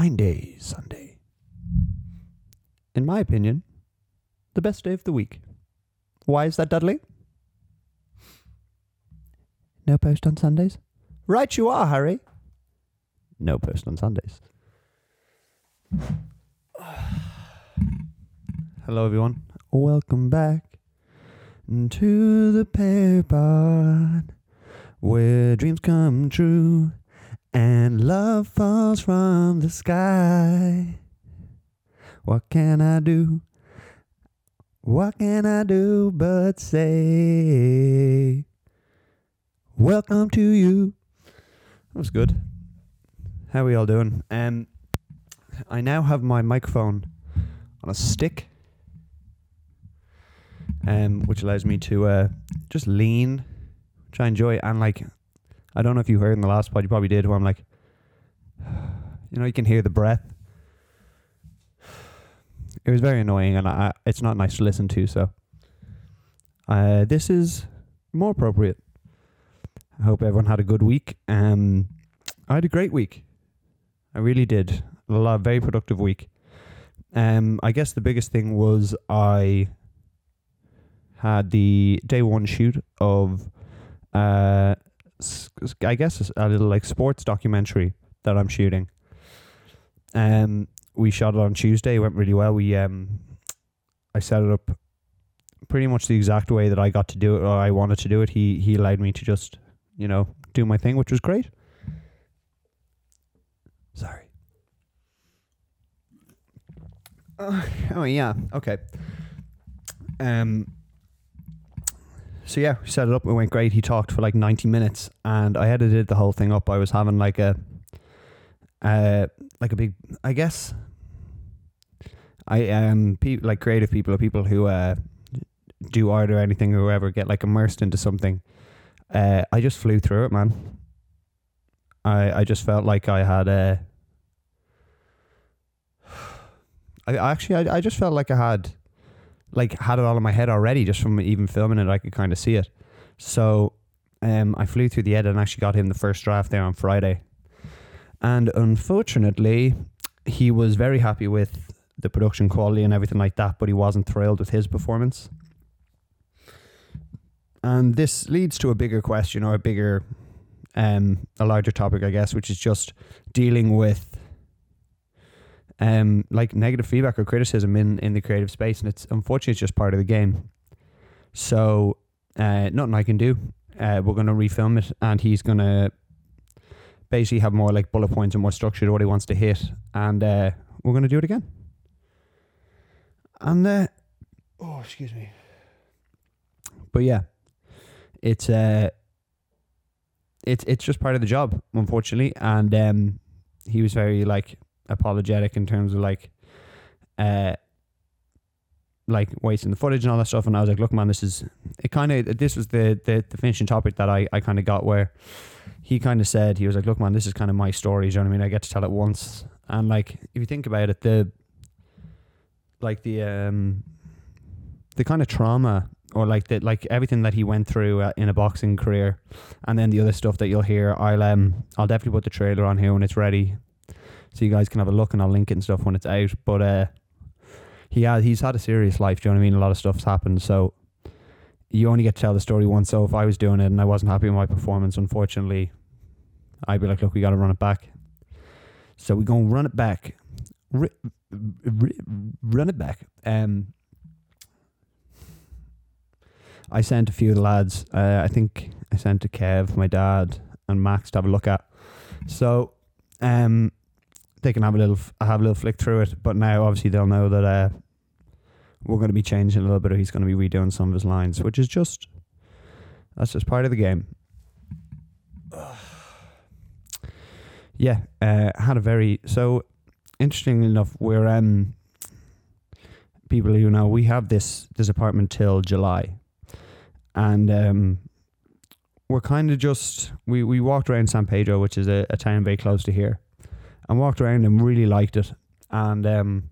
fine day, Sunday. In my opinion, the best day of the week. Why is that, Dudley? No post on Sundays? Right, you are, Harry. No post on Sundays. Hello, everyone. Welcome back to the Pear Pod where dreams come true and love falls from the sky. What can I do? What can I do but say, Welcome to you? That was good. How are we all doing? Um, I now have my microphone on a stick, um, which allows me to uh, just lean, which I enjoy. And like, I don't know if you heard in the last pod, you probably did, where I'm like, you know, you can hear the breath. It was very annoying, and I, it's not nice to listen to. So, uh, this is more appropriate. I hope everyone had a good week. Um, I had a great week. I really did. A lot, very productive week. Um, I guess the biggest thing was I had the day one shoot of, uh, I guess a little like sports documentary that I'm shooting. Um, we shot it on Tuesday. It went really well. We um, I set it up pretty much the exact way that I got to do it or I wanted to do it. He he allowed me to just you know do my thing, which was great. Sorry. Uh, oh yeah. Okay. Um. So yeah, we set it up. It went great. He talked for like ninety minutes, and I edited the whole thing up. I was having like a, uh, like a big. I guess. I um, pe- like creative people or people who uh, do art or anything or whoever get like immersed into something. Uh, I just flew through it, man. I I just felt like I had a. I actually I, I just felt like I had, like had it all in my head already just from even filming it. I could kind of see it, so, um, I flew through the edit and actually got him the first draft there on Friday, and unfortunately, he was very happy with the production quality and everything like that, but he wasn't thrilled with his performance. And this leads to a bigger question or a bigger um, a larger topic, I guess, which is just dealing with um, like negative feedback or criticism in, in the creative space, and it's unfortunately it's just part of the game. So uh, nothing I can do. Uh, we're gonna refilm it, and he's gonna basically have more like bullet points and more structure to what he wants to hit, and uh, we're gonna do it again. And uh, oh, excuse me. But yeah, it's uh it's it's just part of the job, unfortunately. And um, he was very like apologetic in terms of like, uh, like wasting the footage and all that stuff. And I was like, look, man, this is it. Kind of this was the the the finishing topic that I I kind of got where he kind of said he was like, look, man, this is kind of my story. Do you know what I mean? I get to tell it once, and like if you think about it, the like the um the kind of trauma or like the like everything that he went through uh, in a boxing career, and then the other stuff that you'll hear. I'll um I'll definitely put the trailer on here when it's ready, so you guys can have a look, and I'll link it and stuff when it's out. But uh, he had he's had a serious life. Do you know what I mean? A lot of stuff's happened, so you only get to tell the story once. So if I was doing it and I wasn't happy with my performance, unfortunately, I'd be like, look, we got to run it back. So we're gonna run it back, R- r- run it back. Um. I sent a few of the lads. Uh, I think I sent to Kev, my dad, and Max to have a look at. So, um, they can have a little, have a little flick through it. But now, obviously, they'll know that uh, we're going to be changing a little bit, or he's going to be redoing some of his lines, which is just that's just part of the game. yeah, uh, had a very so interestingly enough, we're um people who know we have this this apartment till July and um, we're kind of just we, we walked around San Pedro, which is a, a town very close to here, and walked around and really liked it. And um,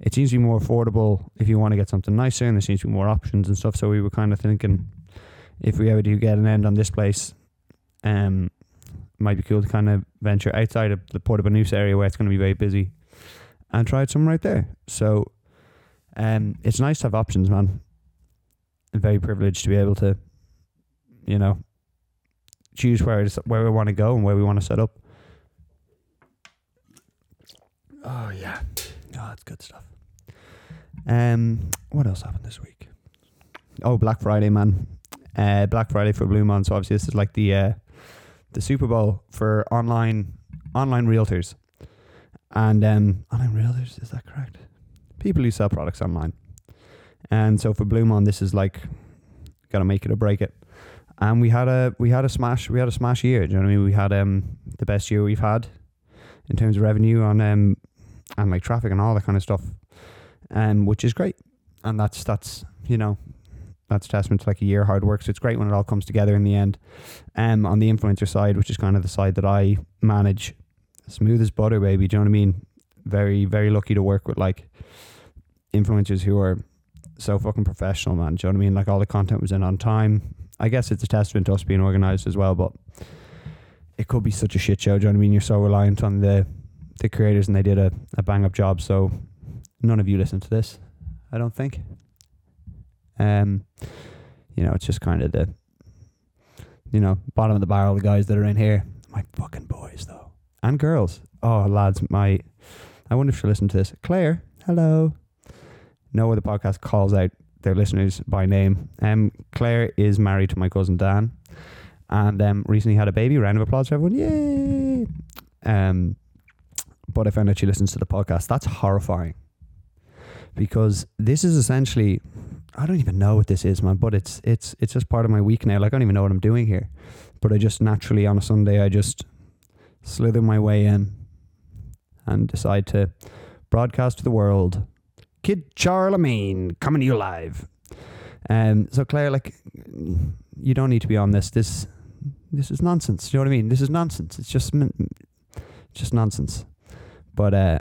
it seems to be more affordable if you want to get something nicer, and there seems to be more options and stuff. So we were kind of thinking, if we ever do get an end on this place, um, might be cool to kind of venture outside of the Port of area where it's going to be very busy and try some right there. So um, it's nice to have options, man. I'm very privileged to be able to, you know, choose where where we want to go and where we want to set up. Oh yeah, oh, that's good stuff. Um, what else happened this week? Oh, Black Friday, man. Uh, Black Friday for Blue. So obviously this is like the uh, the Super Bowl for online online realtors. And um, online realtors is that correct? People who sell products online. And so for Blue this is like gotta make it or break it. And we had a we had a smash we had a smash year. Do you know what I mean? We had um the best year we've had in terms of revenue on um and like traffic and all that kind of stuff. Um which is great. And that's that's you know that's testament to like a year hard work. So it's great when it all comes together in the end. Um, on the influencer side, which is kind of the side that I manage, smooth as butter, baby. Do you know what I mean? Very, very lucky to work with like influencers who are so fucking professional, man. Do you know what I mean? Like all the content was in on time. I guess it's a testament to us being organized as well, but it could be such a shit show. Do you know what I mean? You're so reliant on the the creators, and they did a, a bang up job. So none of you listen to this, I don't think. Um, you know, it's just kind of the, you know, bottom of the barrel, the guys that are in here. My fucking boys, though. And girls. Oh, lads, my, I wonder if she'll listen to this. Claire, hello. No other podcast calls out their listeners by name. Um, Claire is married to my cousin Dan and um, recently had a baby. Round of applause for everyone. Yay! Um, but I found out she listens to the podcast. That's horrifying because this is essentially I don't even know what this is, man. But it's it's it's just part of my week now. Like I don't even know what I'm doing here. But I just naturally on a Sunday I just slither my way in and decide to broadcast to the world. Kid Charlemagne coming to you live. Um so Claire, like you don't need to be on this. This this is nonsense. You know what I mean? This is nonsense. It's just just nonsense. But uh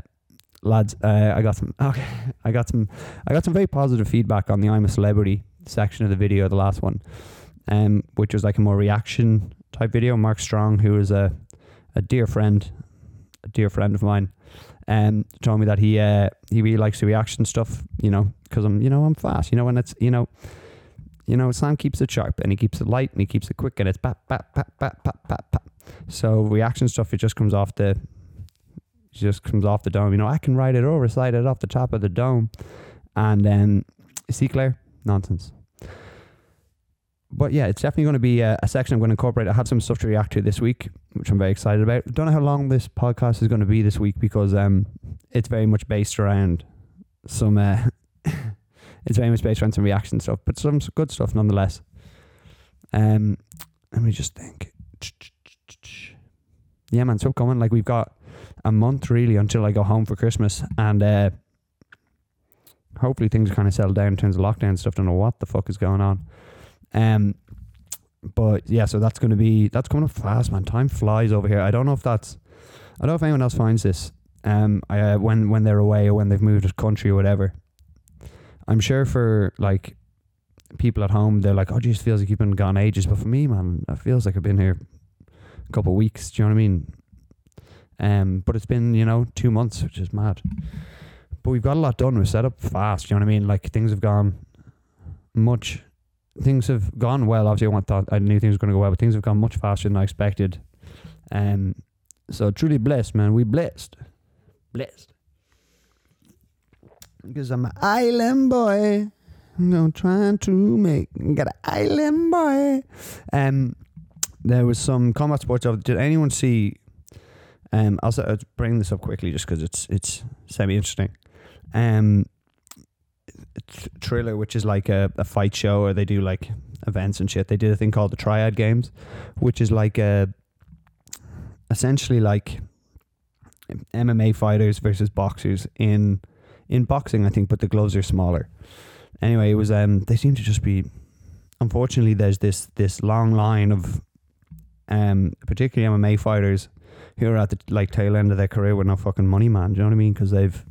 lads, uh, I got some. Okay, I got some. I got some very positive feedback on the "I'm a Celebrity" section of the video, the last one, um, which was like a more reaction type video. Mark Strong, who is a a dear friend, a dear friend of mine, um, told me that he uh he really likes the reaction stuff. You know, because I'm you know I'm fast. You know, when it's you know. You know, Sam keeps it sharp and he keeps it light and he keeps it quick and it's pat, pat, pat, pat, pat, pat, pat. So reaction stuff, it just comes off the just comes off the dome. You know, I can ride it over, slide it off the top of the dome. And then, see, Claire? Nonsense. But yeah, it's definitely going to be a, a, section I'm going to incorporate. I have some stuff to react to this week, which I'm very excited about. Don't know how long this podcast is going to be this week because um, it's very much based around some. Uh, it's very much based around some reaction stuff, but some good stuff nonetheless. Um, let me just think. Yeah, man, so coming. Like we've got a month really until I go home for Christmas, and uh, hopefully things kind of settle down in terms of lockdown stuff. Don't know what the fuck is going on. Um, but yeah, so that's going to be that's coming up fast, man. Time flies over here. I don't know if that's I don't know if anyone else finds this. Um, I, uh, when when they're away or when they've moved to country or whatever. I'm sure for like people at home, they're like, "Oh, geez, feels like you've been gone ages." But for me, man, it feels like I've been here a couple of weeks. Do you know what I mean? Um, but it's been, you know, two months, which is mad. But we've got a lot done. We're set up fast. You know what I mean? Like things have gone much. Things have gone well. Obviously, I want thought I knew things were going to go well, but things have gone much faster than I expected. Um, so truly blessed, man. We blessed, blessed. Because I'm an island boy. I'm trying to make got an island boy. Um, there was some combat sports. Did anyone see um, I'll, I'll bring this up quickly just because it's it's semi interesting. Um, Triller, which is like a, a fight show, or they do like events and shit. They did a thing called the Triad Games, which is like a essentially like MMA fighters versus boxers in in boxing, I think, but the gloves are smaller. Anyway, it was um they seem to just be unfortunately there's this this long line of um particularly MMA fighters who are at the like tail end of their career with no fucking money, man. Do you know what I mean? Because they've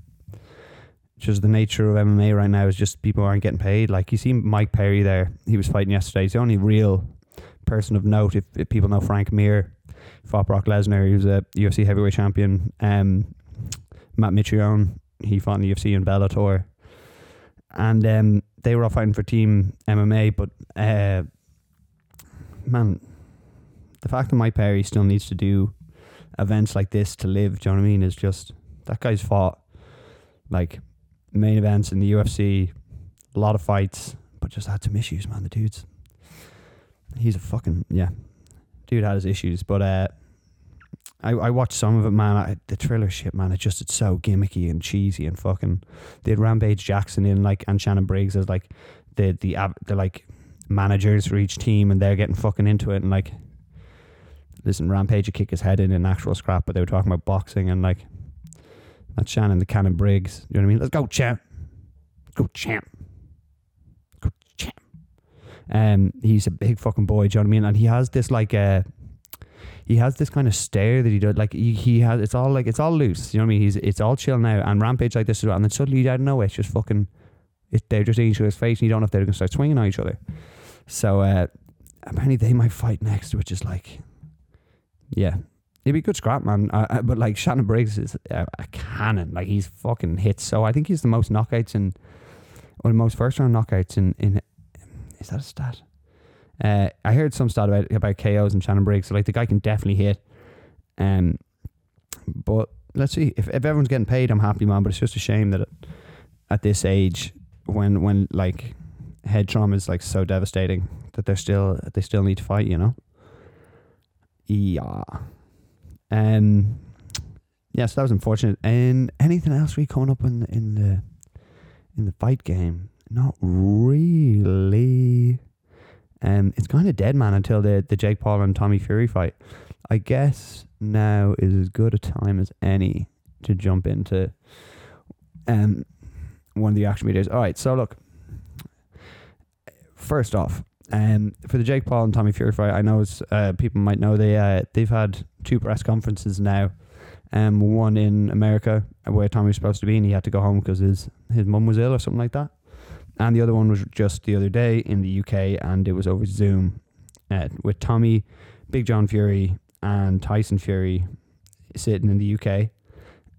just the nature of MMA right now is just people aren't getting paid. Like you see Mike Perry there, he was fighting yesterday. He's the only real person of note. If, if people know Frank Mir, fought Brock Lesnar. He was a UFC heavyweight champion. Um, Matt Mitrione, he fought in the UFC in Bellator, and um, they were all fighting for Team MMA. But uh, man, the fact that Mike Perry still needs to do events like this to live, do you know what I mean? Is just that guy's fought like main events in the UFC, a lot of fights, but just had some issues, man. The dude's he's a fucking yeah, dude had his issues, but uh, I I watched some of it, man. I, the Triller shit, man. It just it's so gimmicky and cheesy and fucking. They had Rampage Jackson in like and Shannon Briggs as like the the the like managers for each team, and they're getting fucking into it and like. Listen, Rampage would kick his head in an actual scrap, but they were talking about boxing and like that's Shannon, the Cannon Briggs. You know what I mean? Let's go, champ. Go, champ. Go, champ. Um, he's a big fucking boy. Do you know what I mean? And he has this like uh he has this kind of stare that he does. Like he, he has, it's all like it's all loose. You know what I mean? He's it's all chill now. And rampage like this as well. And then suddenly out of nowhere, it's just fucking. It, they're just in each other's face, and you don't know if they're going to start swinging on each other. So uh, apparently they might fight next, which is like, yeah, it'd be a good scrap, man. Uh, but like Shannon Briggs is a, a, cannon. Like he's fucking hits. So I think he's the most knockouts in, or the most first round knockouts in in. Is that a stat? Uh, I heard some stat about about KOs and Shannon Briggs. So like the guy can definitely hit. Um, but let's see if, if everyone's getting paid, I'm happy, man. But it's just a shame that at this age, when when like head trauma is like so devastating, that they're still they still need to fight. You know. Yeah. Um. Yeah, so that was unfortunate. And anything else we coming up in the, in the in the fight game? Not really. Um, it's kind of dead, man, until the the Jake Paul and Tommy Fury fight. I guess now is as good a time as any to jump into um one of the action videos. All right, so look. First off, um, for the Jake Paul and Tommy Fury fight, I know uh, people might know they uh, they've had two press conferences now. Um, one in America where Tommy was supposed to be, and he had to go home because his his mum was ill or something like that. And the other one was just the other day in the UK, and it was over Zoom uh, with Tommy, Big John Fury, and Tyson Fury sitting in the UK,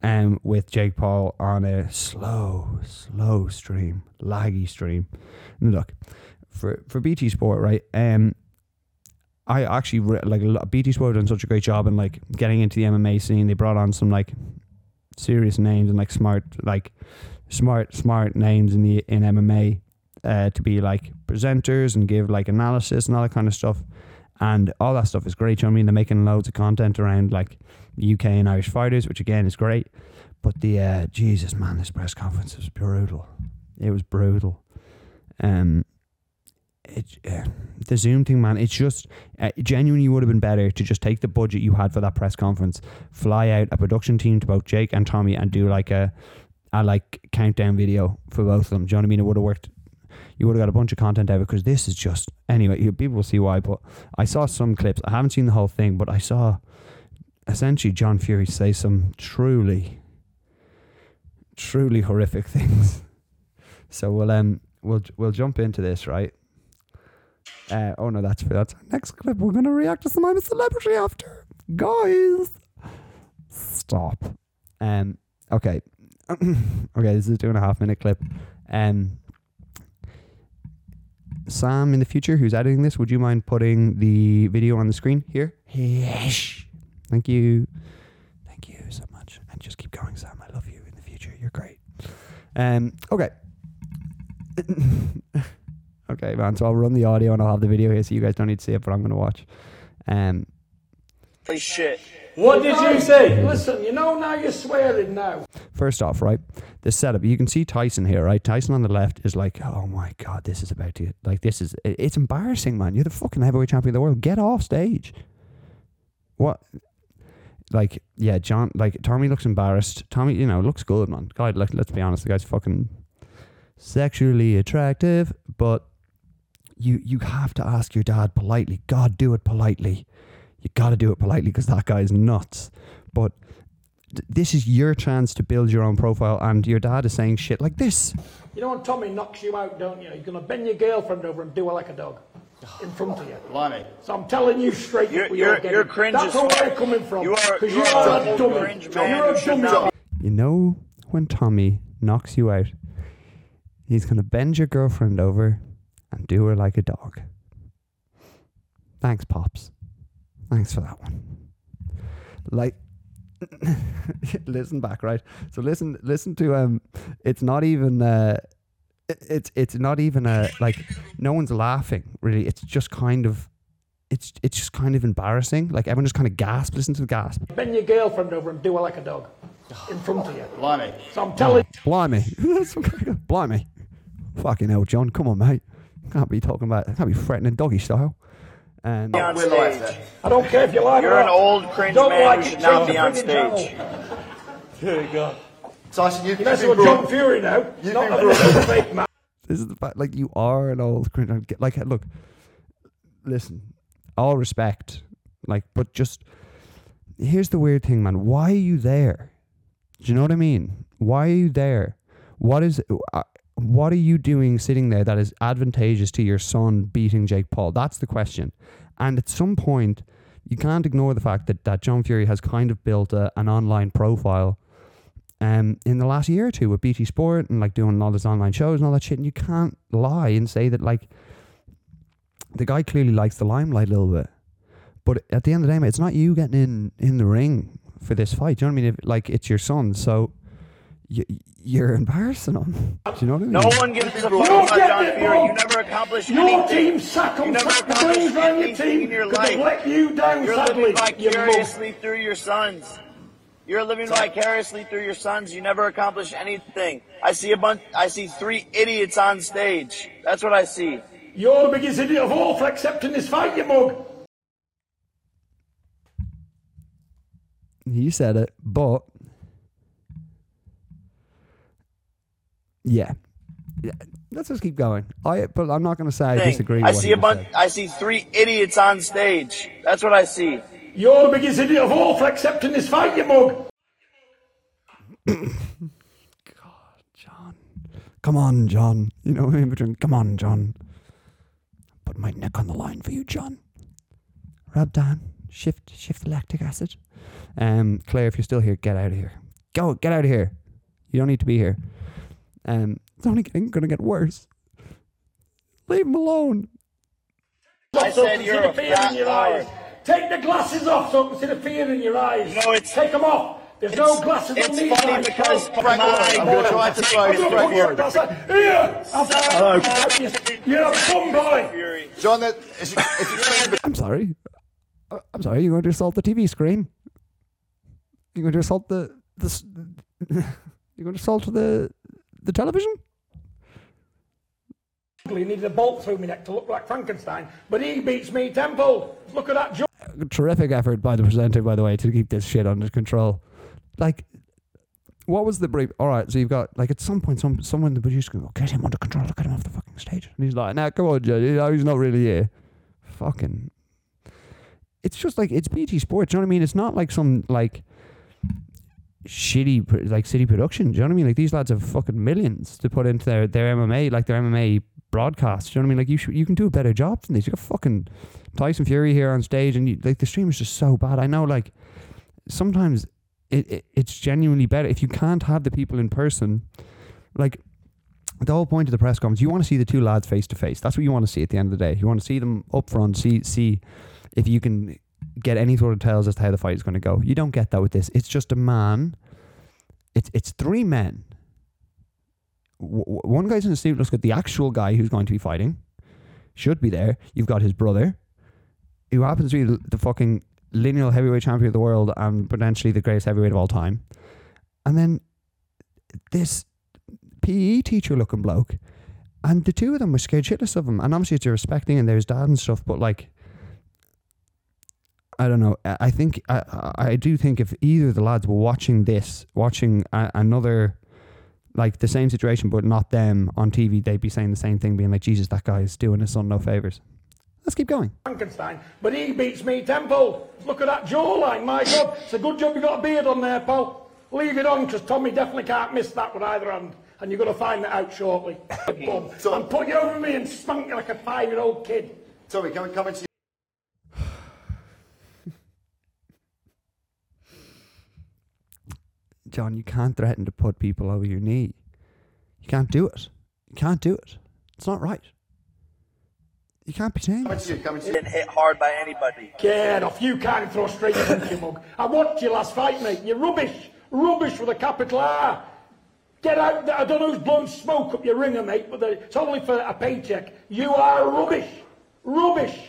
um, with Jake Paul on a slow, slow stream, laggy stream. And look, for for BT Sport, right? Um, I actually like BT Sport done such a great job in like getting into the MMA scene. They brought on some like serious names and like smart, like smart, smart names in the in MMA uh, to be like presenters and give like analysis and all that kind of stuff. And all that stuff is great. You know what I mean? They're making loads of content around like UK and Irish fighters, which again is great. But the uh, Jesus man, this press conference was brutal. It was brutal. Um, it uh, the Zoom thing, man. It's just uh, genuinely would have been better to just take the budget you had for that press conference, fly out a production team to both Jake and Tommy, and do like a a like countdown video for both of them. Do you know what I mean? It would have worked. You would have got a bunch of content out because this is just anyway. People will see why, but I saw some clips. I haven't seen the whole thing, but I saw essentially John Fury say some truly, truly horrific things. So we'll um we'll we'll jump into this right. Uh, oh no, that's for that's our next clip. We're gonna react to some I'm a celebrity after, guys. Stop. Um. Okay. okay. This is a two and a half minute clip. Um. Sam, in the future, who's editing this, would you mind putting the video on the screen here? Yes. Thank you. Thank you so much. And just keep going, Sam. I love you in the future. You're great. Um. Okay. Okay, man. So I'll run the audio and I'll have the video here, so you guys don't need to see it, but I'm gonna watch. Um. shit. What did you say? Listen, you know now you're swearing now. First off, right, the setup. You can see Tyson here, right? Tyson on the left is like, oh my god, this is about to like this is it's embarrassing, man. You're the fucking heavyweight champion of the world. Get off stage. What? Like, yeah, John. Like Tommy looks embarrassed. Tommy, you know, looks good, man. God, like, let's be honest, the guy's fucking sexually attractive, but you you have to ask your dad politely. God, do it politely. You got to do it politely because that guy's nuts. But th- this is your chance to build your own profile, and your dad is saying shit like this. You know when Tommy knocks you out, don't you? You're gonna bend your girlfriend over and do her like a dog. in front of you. Blimey. So I'm telling you straight You're- up where you're- getting. you're cringe That's where fuck. I'm coming from. You are- Because you you are are a a dummy. cringe man You're who a should dummy. not- You know when Tommy knocks you out, he's going to bend your girlfriend over and do her like a dog. Thanks, Pops. Thanks for that one. Like, listen back, right? So listen, listen to um. It's not even uh, it- it's it's not even a like. No one's laughing really. It's just kind of, it's it's just kind of embarrassing. Like everyone just kind of gasp. Listen to the gasp. Bend your girlfriend over and do her like a dog in front of you. Blimey. So I'm telling Blimey. That's. Blimey. Fucking hell, John. Come on, mate. Can't be talking about, can't be threatening doggy style. And Be on We're live stage. I don't care if you like it You're an not. old cringe Don't man like who should not be on stage. channel. There you go. Tyson, you, You you've mess been with brought, John Fury now. You've Not been a brought- little fake man. this is the fact, like, you are an old cringe. Like, look, listen, all respect, like, but just, here's the weird thing, man. Why are you there? Do you know what I mean? Why are you there? What is, uh, what are you doing sitting there that is advantageous to your son beating Jake Paul? That's the question. And at some point, you can't ignore the fact that, that John Fury has kind of built a, an online profile um, in the last year or two with BT Sport and like doing all this online shows and all that shit. And you can't lie and say that like the guy clearly likes the limelight a little bit. But at the end of the day, mate, it's not you getting in in the ring for this fight. Do you know what I mean? If, like it's your son, so you, you're embarrassing him. Do you know what I mean? No one gives a fuck about John Fury. You never accomplished Your anything. team sack You never accomplish the accomplished brains around your anything in your because they life. let you down You're sadly. living you vicariously through your sons. You're living vicariously through your sons. You never accomplish anything. I see a bunch. I see three idiots on stage. That's what I see. You're the biggest idiot of all for accepting this fight, you mug. He said it, but yeah. yeah. Let's just keep going. I but I'm not going to say I Thing. disagree. I see a bunch. I see three idiots on stage. That's what I see. You're the biggest idiot of all for accepting this fight, you mug. God, John, come on, John. You know in between. Come on, John. Put my neck on the line for you, John. Rub down. Shift, shift the lactic acid. Um, Claire, if you're still here, get out of here. Go, get out of here. You don't need to be here. Um, it's only getting, gonna get worse. Leave him alone. I said can you're see the a fear fat in your eyes. Take the glasses off so I can see the fear in your eyes. No, it's- Take them off. There's no glasses it's on these funny eyes. because Frank Lloyd- I'm going to try to throw I'm his Frank put your Lloyd. glasses- Here. I'll- You're a bum boy. John, that, if you, if you explain I'm sorry. Uh, I'm sorry. You're going to assault the TV screen. You're going to assault the the. You're going to assault the the television. He needed a bolt through my neck to look like Frankenstein, but he beats me temple. Look at that jump. Uh, terrific effort by the presenter, by the way, to keep this shit under control. Like, what was the brief? All right, so you've got like at some point, some someone the producer go, "Get him under control. Get him off the fucking stage." And he's like, "Nah, come on, Joe. You know, he's not really here." Fucking. It's just like it's BT Sports. You know what I mean? It's not like some like shitty like city production. Do you know what I mean? Like these lads have fucking millions to put into their their MMA, like their MMA broadcast. Do you know what I mean? Like you you can do a better job than this. You got fucking Tyson Fury here on stage, and you, like the stream is just so bad. I know, like sometimes it, it it's genuinely better if you can't have the people in person. Like the whole point of the press conference, you want to see the two lads face to face. That's what you want to see at the end of the day. You want to see them up front, see see if you can get any sort of tells as to how the fight is going to go. You don't get that with this. It's just a man. It's it's three men. W- one guy's in a suit. Looks like the actual guy who's going to be fighting. Should be there. You've got his brother, who happens to be the, the fucking lineal heavyweight champion of the world and potentially the greatest heavyweight of all time. And then this PE teacher looking bloke. And the two of them were scared shitless of him. And obviously it's respecting and there's dad and stuff, but like I don't know. I I think I I I do think if either of the lads were watching this, watching a, another like the same situation but not them on TV, they'd be saying the same thing, being like, "Jesus, that guy's doing his son no favors." Let's keep going. Frankenstein, but he beats me tenfold. Look at that jawline, my God. It's a good job you got a beard on there, pal. Leave it on, because Tommy definitely can't miss that with either hand. And you're going to find that out shortly. Bum. So- and put you over me and spank you like a five-year-old kid. Tommy, come, come into John, you can't threaten to put people over your knee. You can't do it. You can't do it. It's not right. You can't be saying Come this. into you, come into you. Been hit hard by anybody. Get off. You can't throw straight punch, you mug. I watched your last fight, mate. You're rubbish. Rubbish with a capital R. Get out there. I don't know who's blown smoke up your ringer, mate, but it's only for a paycheck. You are rubbish. Rubbish.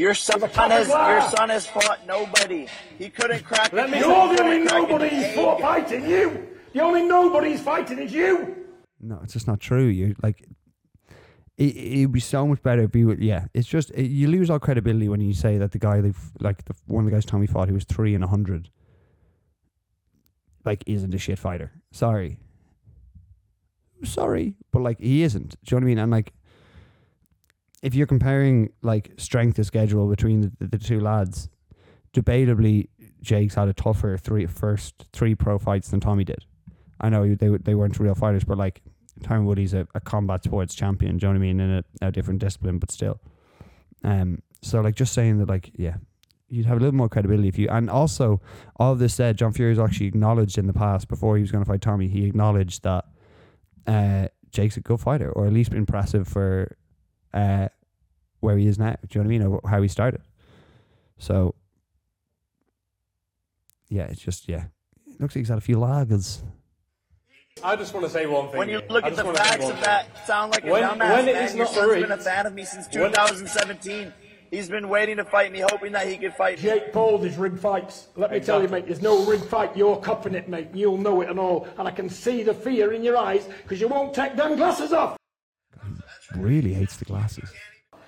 Your son With has your son has fought nobody. He couldn't crack. Let a me. You're the only couldn't crack an nobody he's fought fighting. You. The only nobody he's fighting is you. No, it's just not true. You like it. It'd be so much better if you. would- Yeah, it's just it, you lose all credibility when you say that the guy they like the one of the guys Tommy fought who was three and a hundred. Like isn't a shit fighter. Sorry. Sorry, but like he isn't. Do you know what I mean? And like, if you're comparing like strength of schedule between the, the, two lads, debatably Jake's had a tougher three first three pro fights than Tommy did. I know they they weren't real fighters, but like Tyron Woodley's a, a combat sports champion. Do you know what I mean? In a, a different discipline, but still. Um. So like just saying that, like, yeah, you'd have a little more credibility if you. And also, all of this said, John Fury's actually acknowledged in the past before he was going to fight Tommy. He acknowledged that uh, Jake's a good fighter, or at least impressive for uh, where he is now. Do you know what I mean? Or how he started. So. Yeah, it's just yeah. It looks like he's had a few lagers. I just want to say one thing. When you look I at the facts of that, sound like a When- dumbass, when it man. is Your not son's been a fan of me since when- 2017. He's been waiting to fight me, hoping that he could fight me. Jake Paul is rigged fights. Let me tell you, mate, there's no rigged fight. You're copping it, mate. You'll know it and all. And I can see the fear in your eyes because you won't take them glasses off. Really hates the glasses.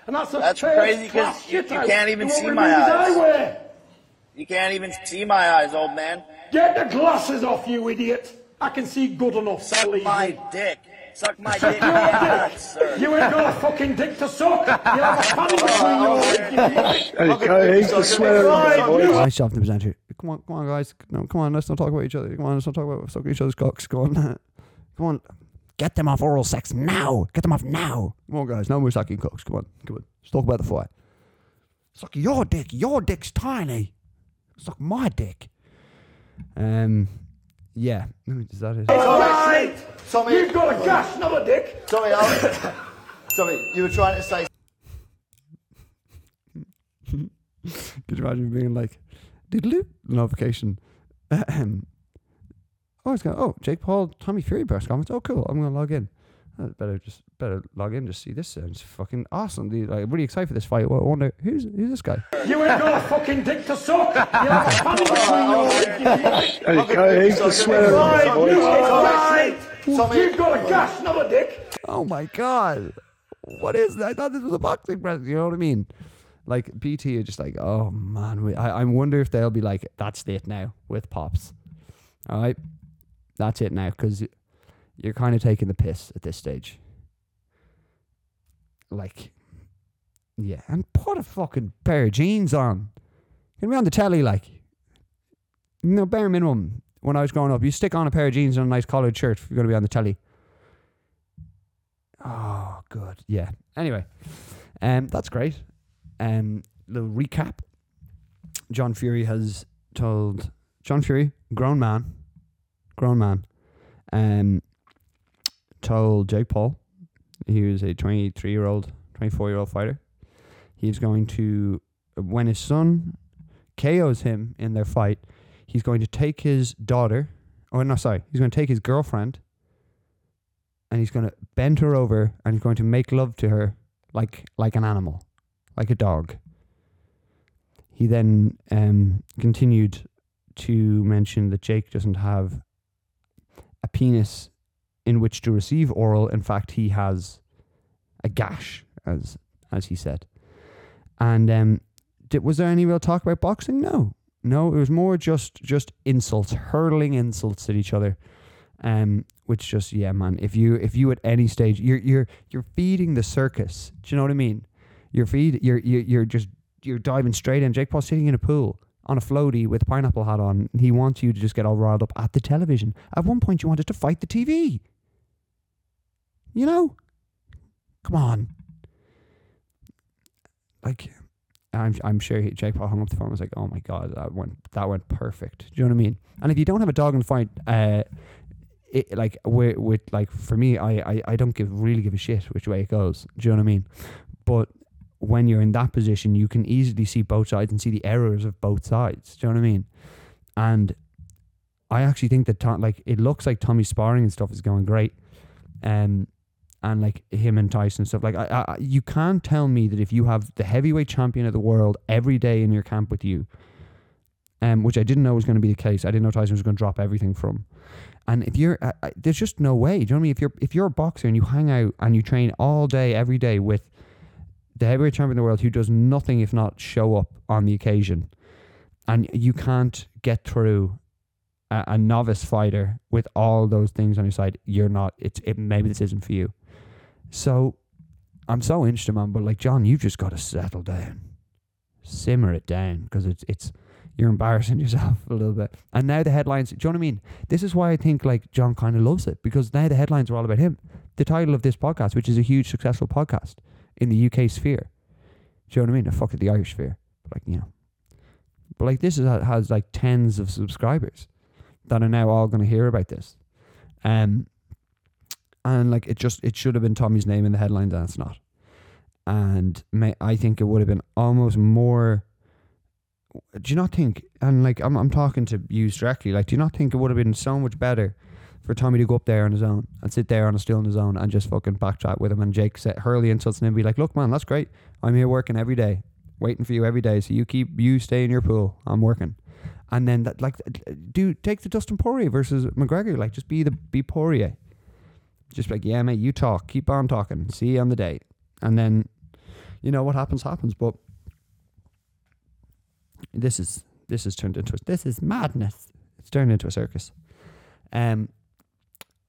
And that's, the That's first crazy 'cause class you- you can't even won't see my eyes. eyewear. You can't even see my eyes, old man. Get the glasses off, you idiot. I can see good enough. Suck believe my me. dick. Suck my dick in the ass. You ain't got a fucking dick to suck. You have a fanny between your legs. Okay, the swear Nice job, the presenter. Come on, come on, guys. No, come on. Let's not talk about each other. Come on, let's not talk about sucking each other's cocks. Go on, come on. Get them off oral sex now. Get them off now. Come on, guys. No more sucking cocks. Come on, come on. Let's talk about the fight. Suck your dick. Your dick's tiny. Suck my dick. Um, yeah. Is that it? Right. Tommy, You've got a gash, not a dick. Tommy, I'll, Tommy, you were trying to say Could you imagine being like, diddle notification? Ahem. oh, it's going. Oh, Jake Paul, Tommy Fury press comments. Oh, cool. I'm gonna log in. I better just better log in. Just see this sounds fucking awesome. Dude, like, I'm really excited for this fight. I wonder who's who's this guy? You ain't got a fucking dick to suck. You have a fanny between your legs. you idiot. Okay, the swear Right, you are right. Tommy, You've got a gash, not a dick. Oh my god, what is that? I thought this was a boxing press. You know what I mean? Like BT are just like, oh man. We, I I wonder if they'll be like, that's it now with pops. All right, that's it now because you're kind of taking the piss at this stage. Like, yeah, and put a fucking pair of jeans on. Can be on the telly like. No bare minimum. When I was growing up, you stick on a pair of jeans and a nice collared shirt if you're going to be on the telly. Oh, good. Yeah. Anyway, um, that's great. Um, little recap. John Fury has told John Fury, grown man, grown man, um, told Jake Paul, he was a 23 year old, 24 year old fighter. He's going to, when his son KOs him in their fight, he's going to take his daughter, or no, sorry, he's going to take his girlfriend and he's going to bend her over and he's going to make love to her like like an animal, like a dog. He then um, continued to mention that Jake doesn't have a penis in which to receive oral. In fact, he has a gash, as as he said. And um, did, was there any real talk about boxing? No, no. It was more just just insults, hurling insults at each other. Um, which just yeah, man. If you if you at any stage you're you're you're feeding the circus. Do you know what I mean? You're feed you're you're, you're just you're diving straight in. Jake Paul's sitting in a pool on a floaty with a pineapple hat on. He wants you to just get all riled up at the television. At one point, you wanted to fight the TV. You know, come on. like I'm I'm sure Jake Paul hung up the phone and was like, "Oh my god, that went that went perfect." Do you know what I mean? And if you don't have a dog in the fight, uh, it like with, with like for me, I, I I don't give really give a shit which way it goes. Do you know what I mean? But when you're in that position, you can easily see both sides and see the errors of both sides. Do you know what I mean? And I actually think that Tom, like it looks like Tommy's sparring and stuff is going great, um, and like him and Tyson and stuff. Like I, I, you can't tell me that if you have the heavyweight champion of the world every day in your camp with you, um, which I didn't know was going to be the case. I didn't know Tyson was going to drop everything from. And if you're, uh, there's just no way. Do you know what I mean? If you're if you're a boxer and you hang out and you train all day every day with the heavyweight champion of the world who does nothing if not show up on the occasion, and you can't get through a, a novice fighter with all those things on your side, you're not. It's it. Maybe this isn't for you. So, I'm so interested, man. But like John, you've just got to settle down, simmer it down, because it's it's you're embarrassing yourself a little bit. And now the headlines. Do you know what I mean? This is why I think like John kind of loves it because now the headlines are all about him. The title of this podcast, which is a huge successful podcast in the UK sphere. Do you know what I mean? fuck it, the Irish sphere. Like you know, but like this is, has like tens of subscribers that are now all going to hear about this. Um, and like it just it should have been Tommy's name in the headlines, and it's not. And may, I think it would have been almost more. Do you not think? And like I'm I'm talking to you directly. Like, do you not think it would have been so much better for Tommy to go up there on his own and sit there on a stool on his own and just fucking backchat with him and Jake said Hurley insults him and be like, look man, that's great. I'm here working every day, waiting for you every day. So you keep you stay in your pool. I'm working and then that like do take the Dustin Poirier versus McGregor. Like just be the be Poirier. Just like yeah, mate, you talk, keep on talking. See you on the day, and then you know what happens happens. But this is this is turned into a, this is madness. It's turned into a circus. Um.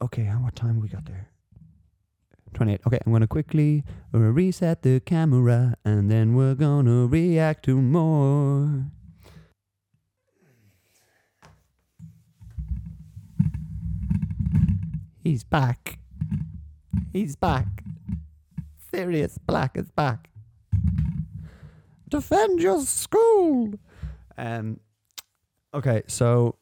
Okay, how what time we got there? 28. Okay, I'm to quickly reset the camera and then we're to react to more. He's back. He's back. Sirius Black is back. Defend your school. Um. Okay, so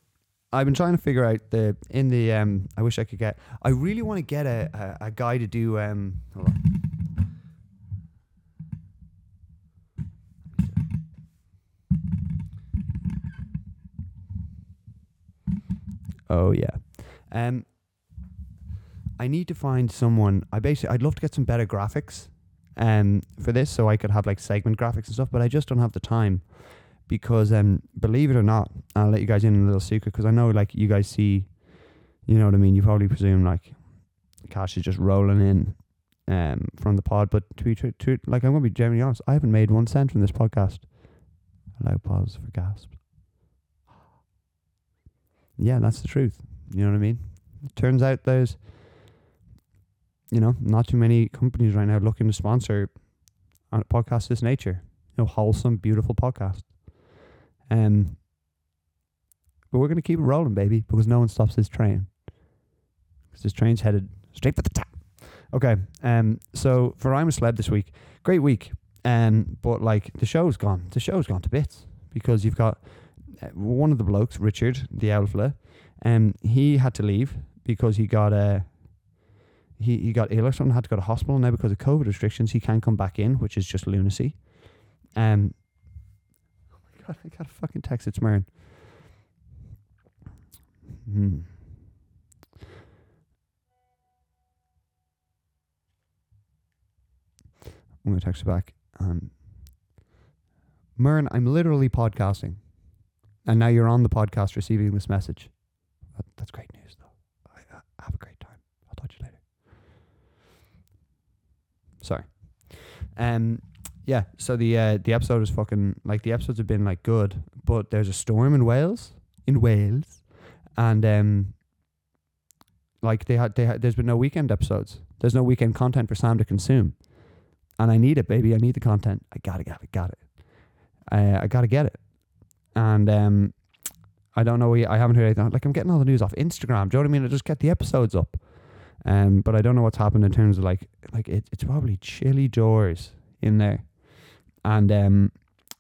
I've been trying to figure out the in the um. I wish I could get. I really want to get a, a a guy to do um. Hold on. Oh yeah. Um I need to find someone. I basically, I'd love to get some better graphics, um, for this, so I could have like segment graphics and stuff. But I just don't have the time, because um, believe it or not, I'll let you guys in a little secret because I know like you guys see, you know what I mean. You probably presume like, cash is just rolling in, um, from the pod. But to be true, to, like I'm gonna be genuinely honest, I haven't made one cent from this podcast. Allow pause for gasps. Yeah, that's the truth. You know what I mean? It turns out there's you know, not too many companies right now looking to sponsor on a podcast this nature. You know, wholesome, beautiful podcast. Um, but we're gonna keep it rolling, baby, because no one stops this train. Because this train's headed straight for the top. Okay. Um. So for I'm a Celeb this week, great week. Um. But like the show's gone. The show's gone to bits because you've got uh, one of the blokes, Richard Madeley. Um. He had to leave because he got a he, he got ill or something, had to go to hospital now because of COVID restrictions. He can't come back in, which is just lunacy. Um, god, I got a fucking text. It's Mern. Hmm. I'm gonna text you back. Um, I'm literally podcasting, and now you're on the podcast receiving this message. That, that's great news, though. I, I have a great time. I'll talk to you later. Sorry. Um, yeah. So the uh, the episode is fucking like the episodes have been like good, but there's a storm in Wales, in Wales, and um, like they had they had there's been no weekend episodes. There's no weekend content for Sam to consume, and I need it, baby. I need the content. I gotta get it. Got it. I I gotta get it, and um. I don't know. I haven't heard anything. Like I'm getting all the news off Instagram. Do you know what I mean? I just get the episodes up. Um, but I don't know what's happened in terms of like like it, it's probably chilly doors in there. And um,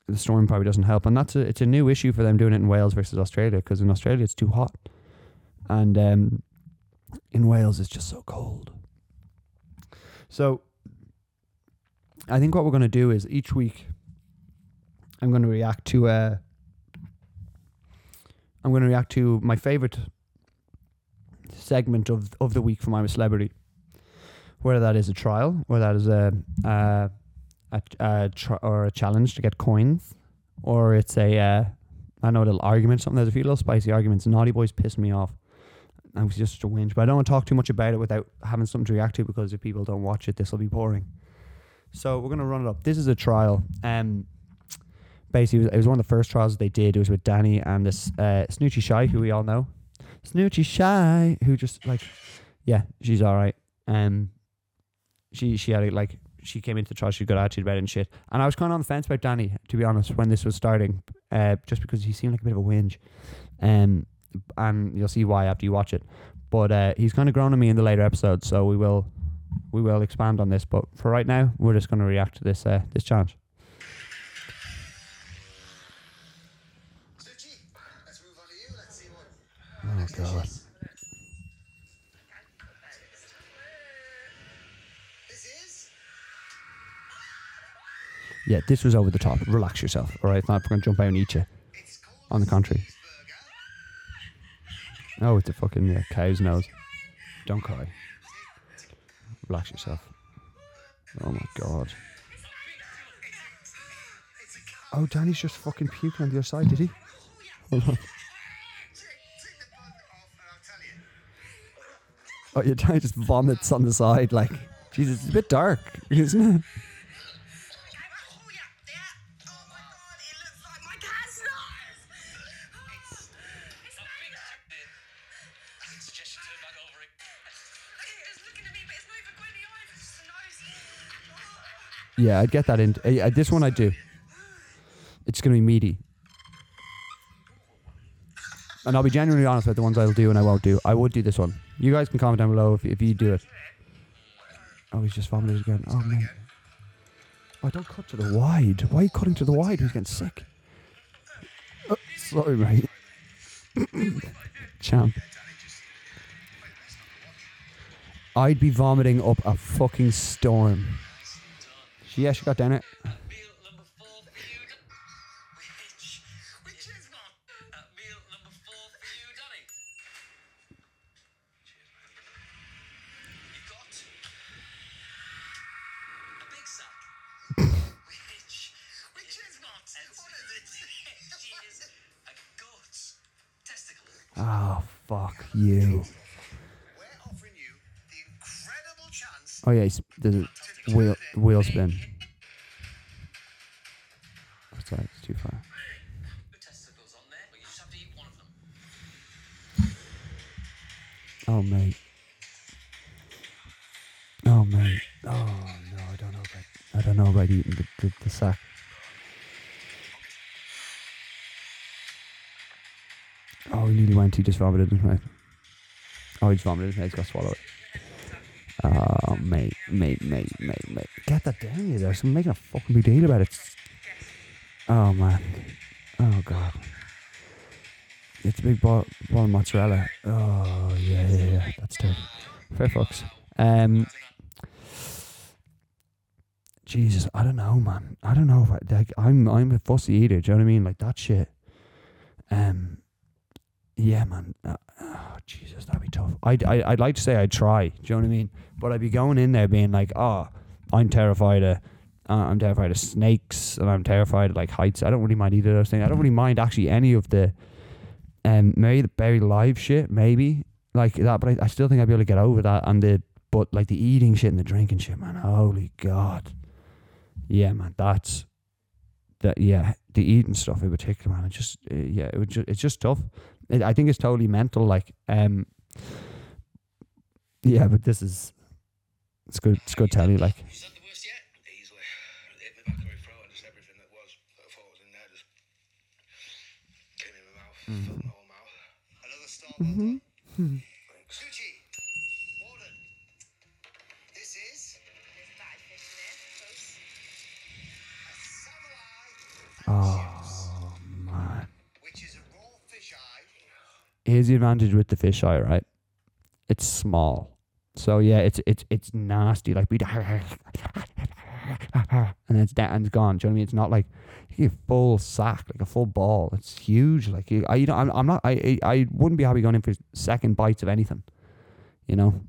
the storm probably doesn't help. And that's a it's a new issue for them doing it in Wales versus Australia because in Australia it's too hot, and um, in Wales it's just so cold. So I think what we're going to do is each week I'm going to react to uh I'm going to react to my favorite segment of of the week from I'm a Celebrity. Whether that is a trial, or that is a uh, a, a tr- or a challenge to get coins, or it's a uh, I know a little argument, something. There's a few little spicy arguments. Naughty boys piss me off. I was just a whinge, but I don't want to talk too much about it without having something to react to because if people don't watch it, this will be boring. So we're gonna run it up. This is a trial. Um, basically, it was, one of the first trials they did. It was with Danny and this uh, Shy, who we all know. Snoochie Shy, who just like, yeah, she's all right. Um, she she had like she came into the trial. She good attitude about it and shit. And I was kind of on the fence about Danny, to be honest, when this was starting, uh, just because he seemed like a bit of a whinge. Um, and you'll see why after you watch it. But uh, he's kind of grown on me in the later episodes, so we will we will expand on this. But for right now, we're just going to react to this uh, this challenge. Suchi, let's move on to you. Let's see what. Oh god. This is. Yeah, this was over the top. Relax yourself, all right? It's not going to jump out and eat you. On the contrary. Oh, it's a fucking yeah, cow's nose. Don't cry. Relax yourself. Oh my god. Oh, Danny's just fucking puking on the other side, did he? Hold on. Oh, your Danny just vomits on the side. Like, Jesus, it's a bit dark, isn't it? Yeah, I'd get that in. Uh, this one I do. It's gonna be meaty. And I'll be genuinely honest about the ones I'll do and I won't do. I would do this one. You guys can comment down below if, if you do it. Oh, he's just vomited again. Oh man. Oh, don't cut to the wide. Why are you cutting to the wide? He's getting sick. Oh, sorry, mate. Champ. I'd be vomiting up a fucking storm. She, yeah, she got down it. Meal number four for you, Dan- Which? Which is what? Meal number four for you, Danny. You got a big sack. Which? Which is what? What is it? Which is a goat's testicle. Oh, fuck you. We're offering you the incredible chance Oh, yeah, he's, the wheel, wheel spin. Sorry, it's too far. Oh, mate. Oh, mate. Oh, no, I don't know about, I don't know about eating the, the, the sack. Oh, he nearly went. He just vomited his mouth. Oh, he just vomited his mouth. He's got to swallow it. Mate, mate, mate, mate, mate. Get that down you there. I'm making a fucking big deal about it. Oh, man. Oh, God. It's a big ball, ball of mozzarella. Oh, yeah, yeah, yeah. That's terrible. Fair fucks. Um, Jesus, I don't know, man. I don't know if I, like, I'm, I'm a fussy eater. Do you know what I mean? Like, that shit. Um, yeah, man. Uh, Jesus, that'd be tough. I'd, I, I'd like to say I'd try. Do you know what I mean? But I'd be going in there being like, oh, I'm terrified of, uh, I'm terrified of snakes, and I'm terrified of like heights. I don't really mind either of those things. I don't really mind actually any of the, um, maybe the buried live shit, maybe like that. But I, I still think I'd be able to get over that. And the, but like the eating shit and the drinking shit, man. Holy God. Yeah, man. That's that. Yeah, the eating stuff in particular, man. It just, uh, yeah, it would just, it's just tough. It, I think it's totally mental. Like, um, yeah, but this is, it's good. It's good telly. Like, Is that the here's the advantage with the fisheye, right? It's small. So yeah, it's it's it's nasty. Like we and it's da- and it's gone. Do you know what I mean? It's not like a full sack, like a full ball. It's huge. Like you, I, you know, I'm, I'm not. I, I, I wouldn't be happy going in for second bites of anything. You know. And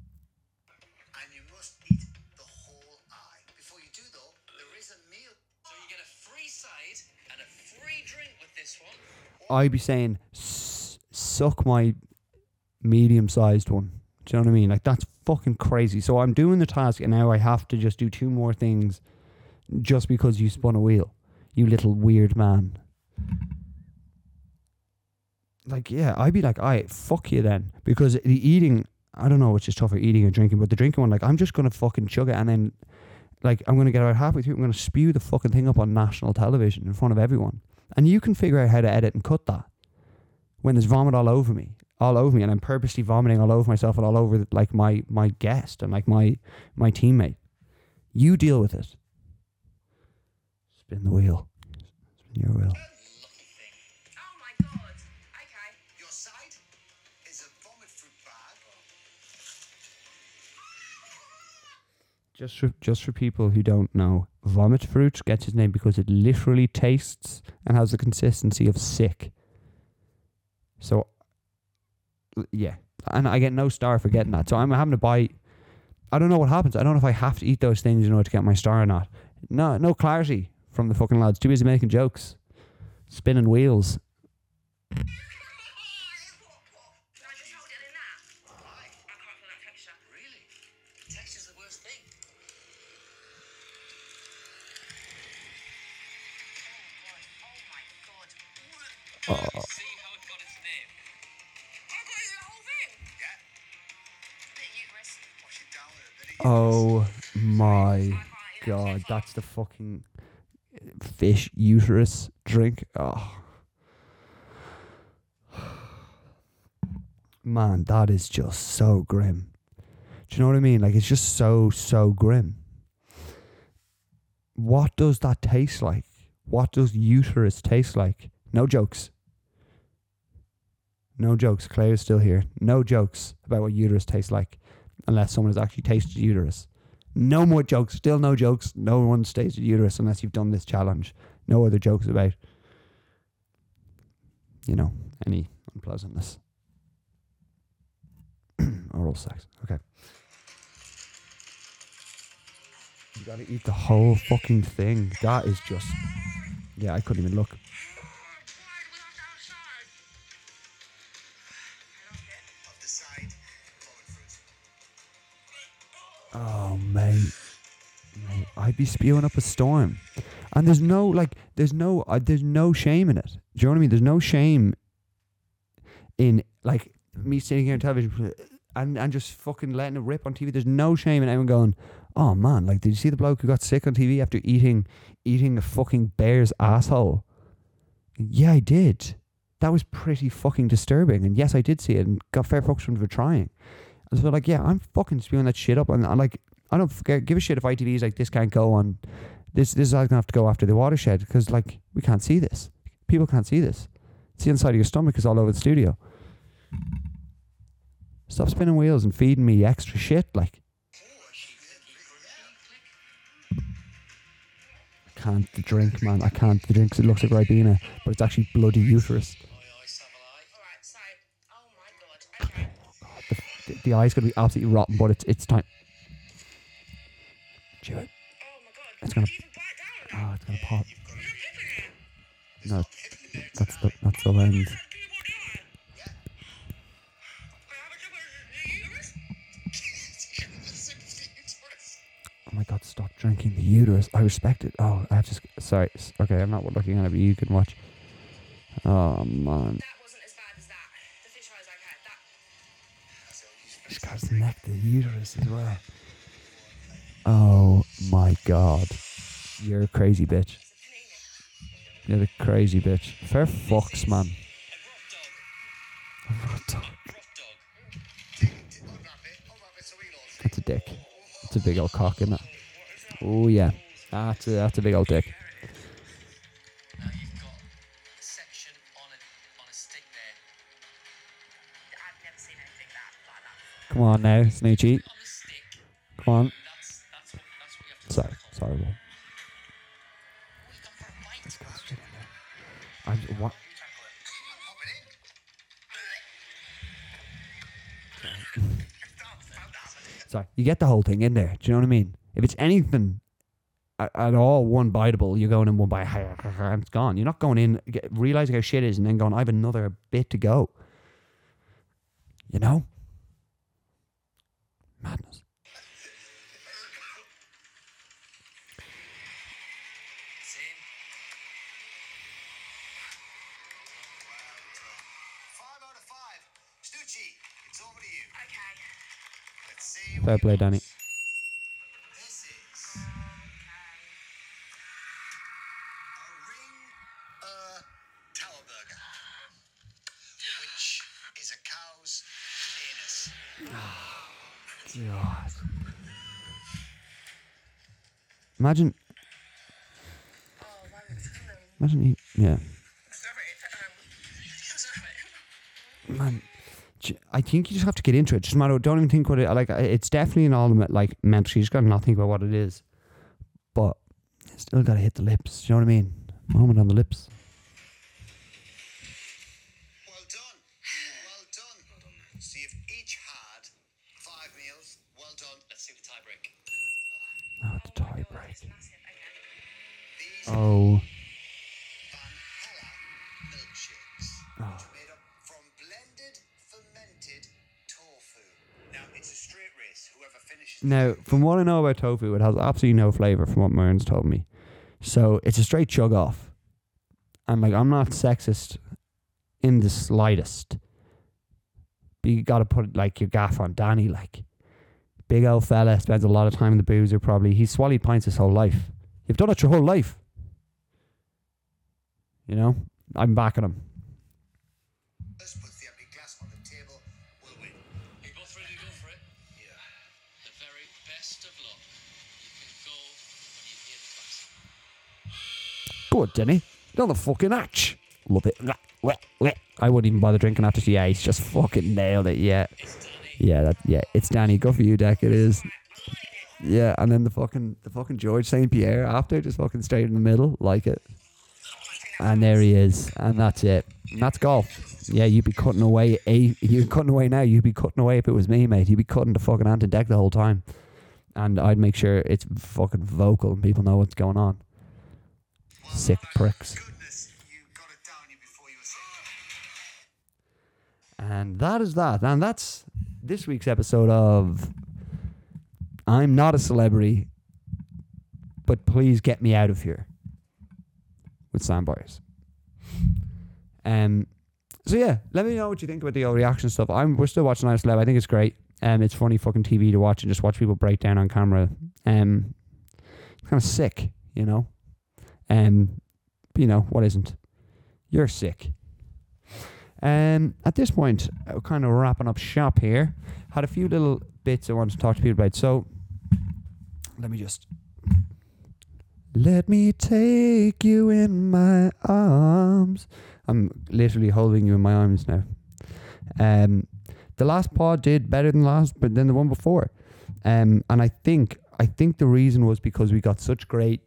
you must eat the whole eye. Before you do, though, there is a meal. So you get a free side and a free drink with this one. I'd be saying, "S- suck my medium-sized one. Do you know what I mean? Like that's fucking crazy. So I'm doing the task, and now I have to just do two more things, just because you spun a wheel, you little weird man. Like yeah, I'd be like, I fuck you then, because the eating, I don't know which is tougher, eating or drinking, but the drinking one, like I'm just gonna fucking chug it, and then, like I'm gonna get about halfway through, I'm gonna spew the fucking thing up on national television in front of everyone, and you can figure out how to edit and cut that when there's vomit all over me, all over me, and I'm purposely vomiting all over myself and all over like my my guest and like my my teammate. You deal with it. Spin the wheel. Spin your wheel. Just for just for people who don't know, vomit fruit gets its name because it literally tastes and has the consistency of sick. So, yeah, and I get no star for getting that. So I'm having to buy. I don't know what happens. I don't know if I have to eat those things in order to get my star or not. No, no clarity from the fucking lads. Too busy making jokes, spinning wheels. Oh my god, that's the fucking fish uterus drink. Oh. Man, that is just so grim. Do you know what I mean? Like it's just so so grim. What does that taste like? What does uterus taste like? No jokes. No jokes. Claire is still here. No jokes about what uterus tastes like unless someone has actually tasted uterus. No more jokes. Still no jokes. No one's tasted uterus unless you've done this challenge. No other jokes about, you know, any unpleasantness. Oral sex. Okay. You gotta eat the whole fucking thing. That is just. Yeah, I couldn't even look. Oh, mate. Mate, I'd be spewing up a storm. And there's no, like, there's no, uh, there's no shame in it. Do you know what I mean? There's no shame in, like, me sitting here on television and, and just fucking letting it rip on TV. There's no shame in anyone going, oh, man, like, did you see the bloke who got sick on TV after eating, eating a fucking bear's asshole? Yeah, I did. That was pretty fucking disturbing. And yes, I did see it and got fair fucks from for trying. So like, yeah, I'm fucking spewing that shit up, and I'm like, I don't f- give a shit if ITV is like, this can't go on. This this is gonna have to go after the watershed because like we can't see this. People can't see this. It's the inside of your stomach is all over the studio. Stop spinning wheels and feeding me extra shit. Like, I can't drink, man. I can't drink 'cause it looks like Ribena, but it's actually bloody uterus. The, eye's gonna be absolutely rotten, but it's it's time. Chew it. It's bite down. Oh, it's gonna pop. No, that's the that's the lens. Oh my god, stop drinking the uterus. I respect it. Oh, I to. Sorry. Okay, I'm not looking at it, but you can watch. Oh man, she's got the uterus as well. Oh my god, you're a crazy bitch. You're the crazy bitch. Fair fucks, man. A. Rock dog. That's a dick. It's a big old cock, isn't it? Oh yeah, that's a, that's a big old dick. Come on now, Snoochie. Come on. That's that's what that's what you have to Sorry, sorry. Will. What you got for a bite, man? I'm, what? Pop it in. Sorry, you get the whole thing in there. Do you know what I mean? If it's anything at, at all one biteable, you're going in one bite and it's gone. You're not going in get, realizing how shit is and then going, I have another bit to go. You know? Madness. Five out of five. Snoochie, it's over to you. Okay. Fair play, Danny. Imagine. Imagine he, yeah. Man, I think you just have to get into it. Just matter. Don't even think what it like. It's definitely an element like mental. You just gotta not think about what it is, but still gotta hit the lips. You know what I mean? Moment on the lips. Well done. Well done. So you've each had five meals. Well done. Let's see the tie break. Oh, it's a tie break. Massive. Okay. These Oh, Van Hella milkshakes, Oh. which are made up from blended Oh. fermented tofu. Now it's a straight race. Whoever finishes now from what I know about tofu, it has absolutely no flavor. From what Mern's told me, so it's a straight chug off. And like, I'm not sexist in the slightest. But you gotta put like your gaff on Danny, like big old fella, spends a lot of time in the boozer. Probably he's swallowed pints his whole life. You've done it your whole life. You know, I'm backing him. first puts the empty glass on the table will win. You both ready to go for it? Yeah. The very best of luck. You can go when you hear the class. Good, Denny. You're the fucking hatch. Love it. I wouldn't even bother drinking after. Yeah, he's just fucking nailed it. Yeah, yeah, that, yeah. It's Danny. Go for you, Deck. It is. Yeah, and then the fucking the fucking George St Pierre after, just fucking straight in the middle, like it. And there he is, and that's it. And that's golf. Yeah, you'd be cutting away. Eh, a, you're cutting away now. You'd be cutting away if it was me, mate. You'd be cutting the fucking Ant and Dec the whole time, and I'd make sure it's fucking vocal and people know what's going on. Sick pricks. And that is that. And that's this week's episode of I'm Not a Celebrity, but please get me out of here with Sam Byers. Um, so yeah, let me know what you think about the old reaction stuff. I'm we're still watching Nice Celeb. I think it's great. Um, it's funny fucking TV to watch and just watch people break down on camera. Um, it's kind of sick, you know. Um, you know what isn't? You're sick. Um, at this point, uh, kind of wrapping up shop here. Had a few little bits I wanted to talk to people about. So, let me just. Let me take you in my arms. I'm literally holding you in my arms now. Um, the last pod did better than last, but than the one before. Um, and I think I think the reason was because we got such great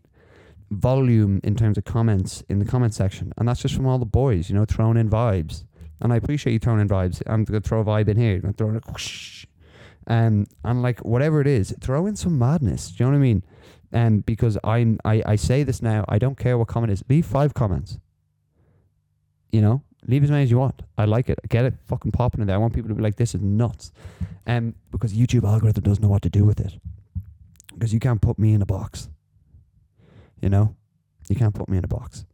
volume in terms of comments in the comment section, and that's just from all the boys, you know, throwing in vibes. And I appreciate you throwing in vibes. I'm gonna throw a vibe in here. I'm throwing a whoosh. Um, and like whatever it is, throw in some madness. Do you know what I mean? Um, because I'm I, I say this now, I don't care what comment is. Leave five comments. You know, leave as many as you want. I like it. Get it fucking popping in there. I want people to be like, this is nuts. Um, because YouTube algorithm doesn't know what to do with it. Because you can't put me in a box. You know, you can't put me in a box.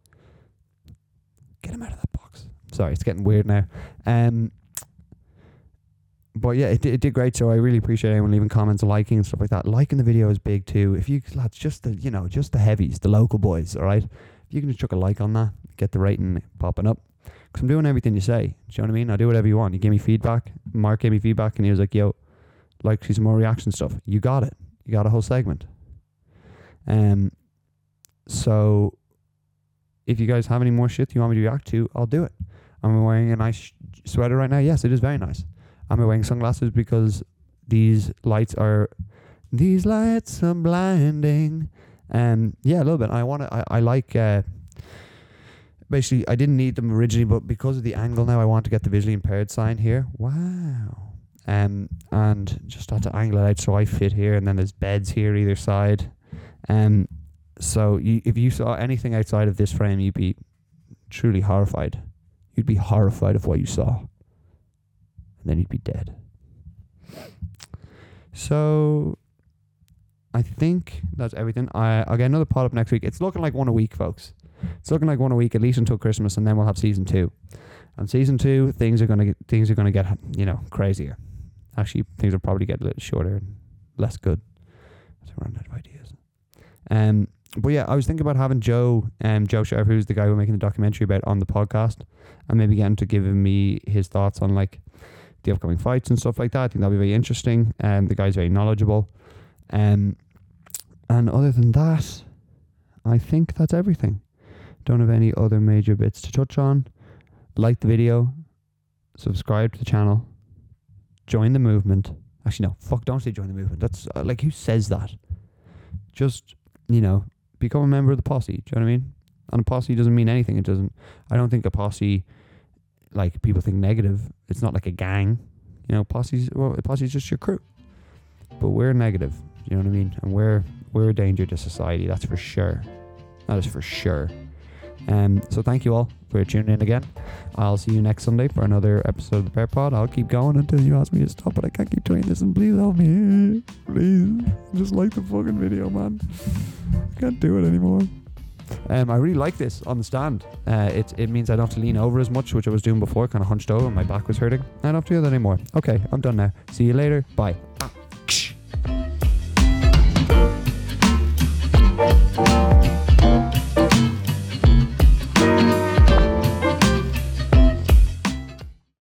Get him out of that box. Sorry, it's getting weird now. Um, but yeah, it, it did great. So I really appreciate anyone leaving comments, liking and stuff like that. Liking the video is big too. If you lads, just the you know, just the heavies, the local boys. All right, if you can just chuck a like on that, get the rating popping up. Cause I'm doing everything you say. Do you know what I mean? I do whatever you want. You give me feedback. Mark gave me feedback, and he was like, "Yo, like see some more reaction stuff." You got it. You got a whole segment. Um. So, if you guys have any more shit you want me to react to, I'll do it. I'm wearing a nice sweater right now. Yes, it is very nice. Am I wearing sunglasses because these lights are these lights are blinding? Um, yeah, a little bit. I want to. I, I like. Uh, basically, I didn't need them originally, but because of the angle now, I want to get the visually impaired sign here. Wow. Um, and just had to angle it out so I fit here, and then there's beds here either side. Um, so you, if you saw anything outside of this frame, you'd be truly horrified. You'd be horrified of what you saw, and then you'd be dead. So, I think that's everything. I I'll get another pod up next week. It's looking like one a week, folks. It's looking like one a week at least until Christmas, and then we'll have season two. And season two, things are gonna get, things are gonna get you know crazier. Actually, things will probably get a little shorter and less good. So I run out of ideas. Um, but yeah, I was thinking about having Joe, um, Joe Sheriff, who's the guy we're making the documentary about, on the podcast, and maybe getting to give me his thoughts on like the upcoming fights and stuff like that. I think that'll be very interesting. And the guy's very knowledgeable. Um, and other than that, I think that's everything. Don't have any other major bits to touch on. Like the video, subscribe to the channel, join the movement. Actually, no, fuck, don't say join the movement. That's uh, like, who says that? Just, you know, become a member of the posse. Do you know what I mean? And a posse doesn't mean anything. It doesn't, I don't think a posse, like, people think negative. It's not like a gang. You know, posse's, well, posse's just your crew. But we're negative. You know what I mean? And we're, we're a danger to society. That's for sure. That is for sure. Um, so thank you all for tuning in again. I'll see you next Sunday for another episode of the Pear Pod. I'll keep going until you ask me to stop, but I can't keep doing this. And please help me, please. Just like the fucking video, man. I can't do it anymore. Um, I really like this on the stand. Uh, it, it means I don't have to lean over as much, which I was doing before, kind of hunched over, my back was hurting. I don't have to do that anymore. Okay, I'm done now. See you later. Bye. Ah.